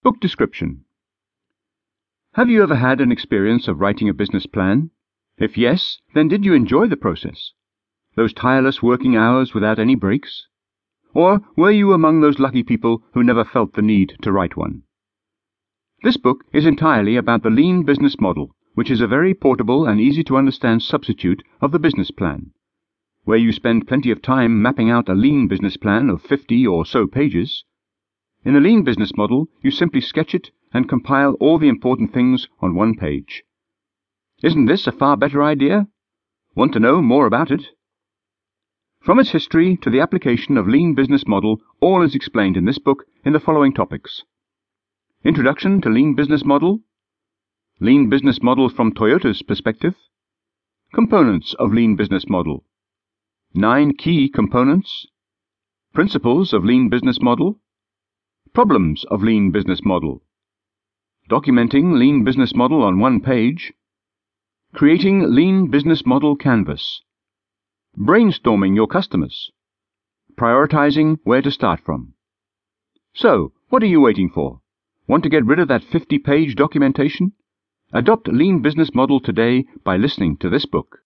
Book description. Have you ever had an experience of writing a business plan? If yes, then did you enjoy the process? Those tireless working hours without any breaks? Or were you among those lucky people who never felt the need to write one? This book is entirely about the lean business model, which is a very portable and easy to understand substitute of the business plan. Where you spend plenty of time mapping out a lean business plan of 50 or so pages, in a lean business model, you simply sketch it and compile all the important things on one page. Isn't this a far better idea? Want to know more about it? From its history to the application of lean business model, all is explained in this book in the following topics. Introduction to lean business model. Lean business model from Toyota's perspective. Components of lean business model. Nine key components. Principles of lean business model. Problems of lean business model. Documenting lean business model on one page. Creating lean business model canvas. Brainstorming your customers. Prioritizing where to start from. So, what are you waiting for? Want to get rid of that 50 page documentation? Adopt lean business model today by listening to this book.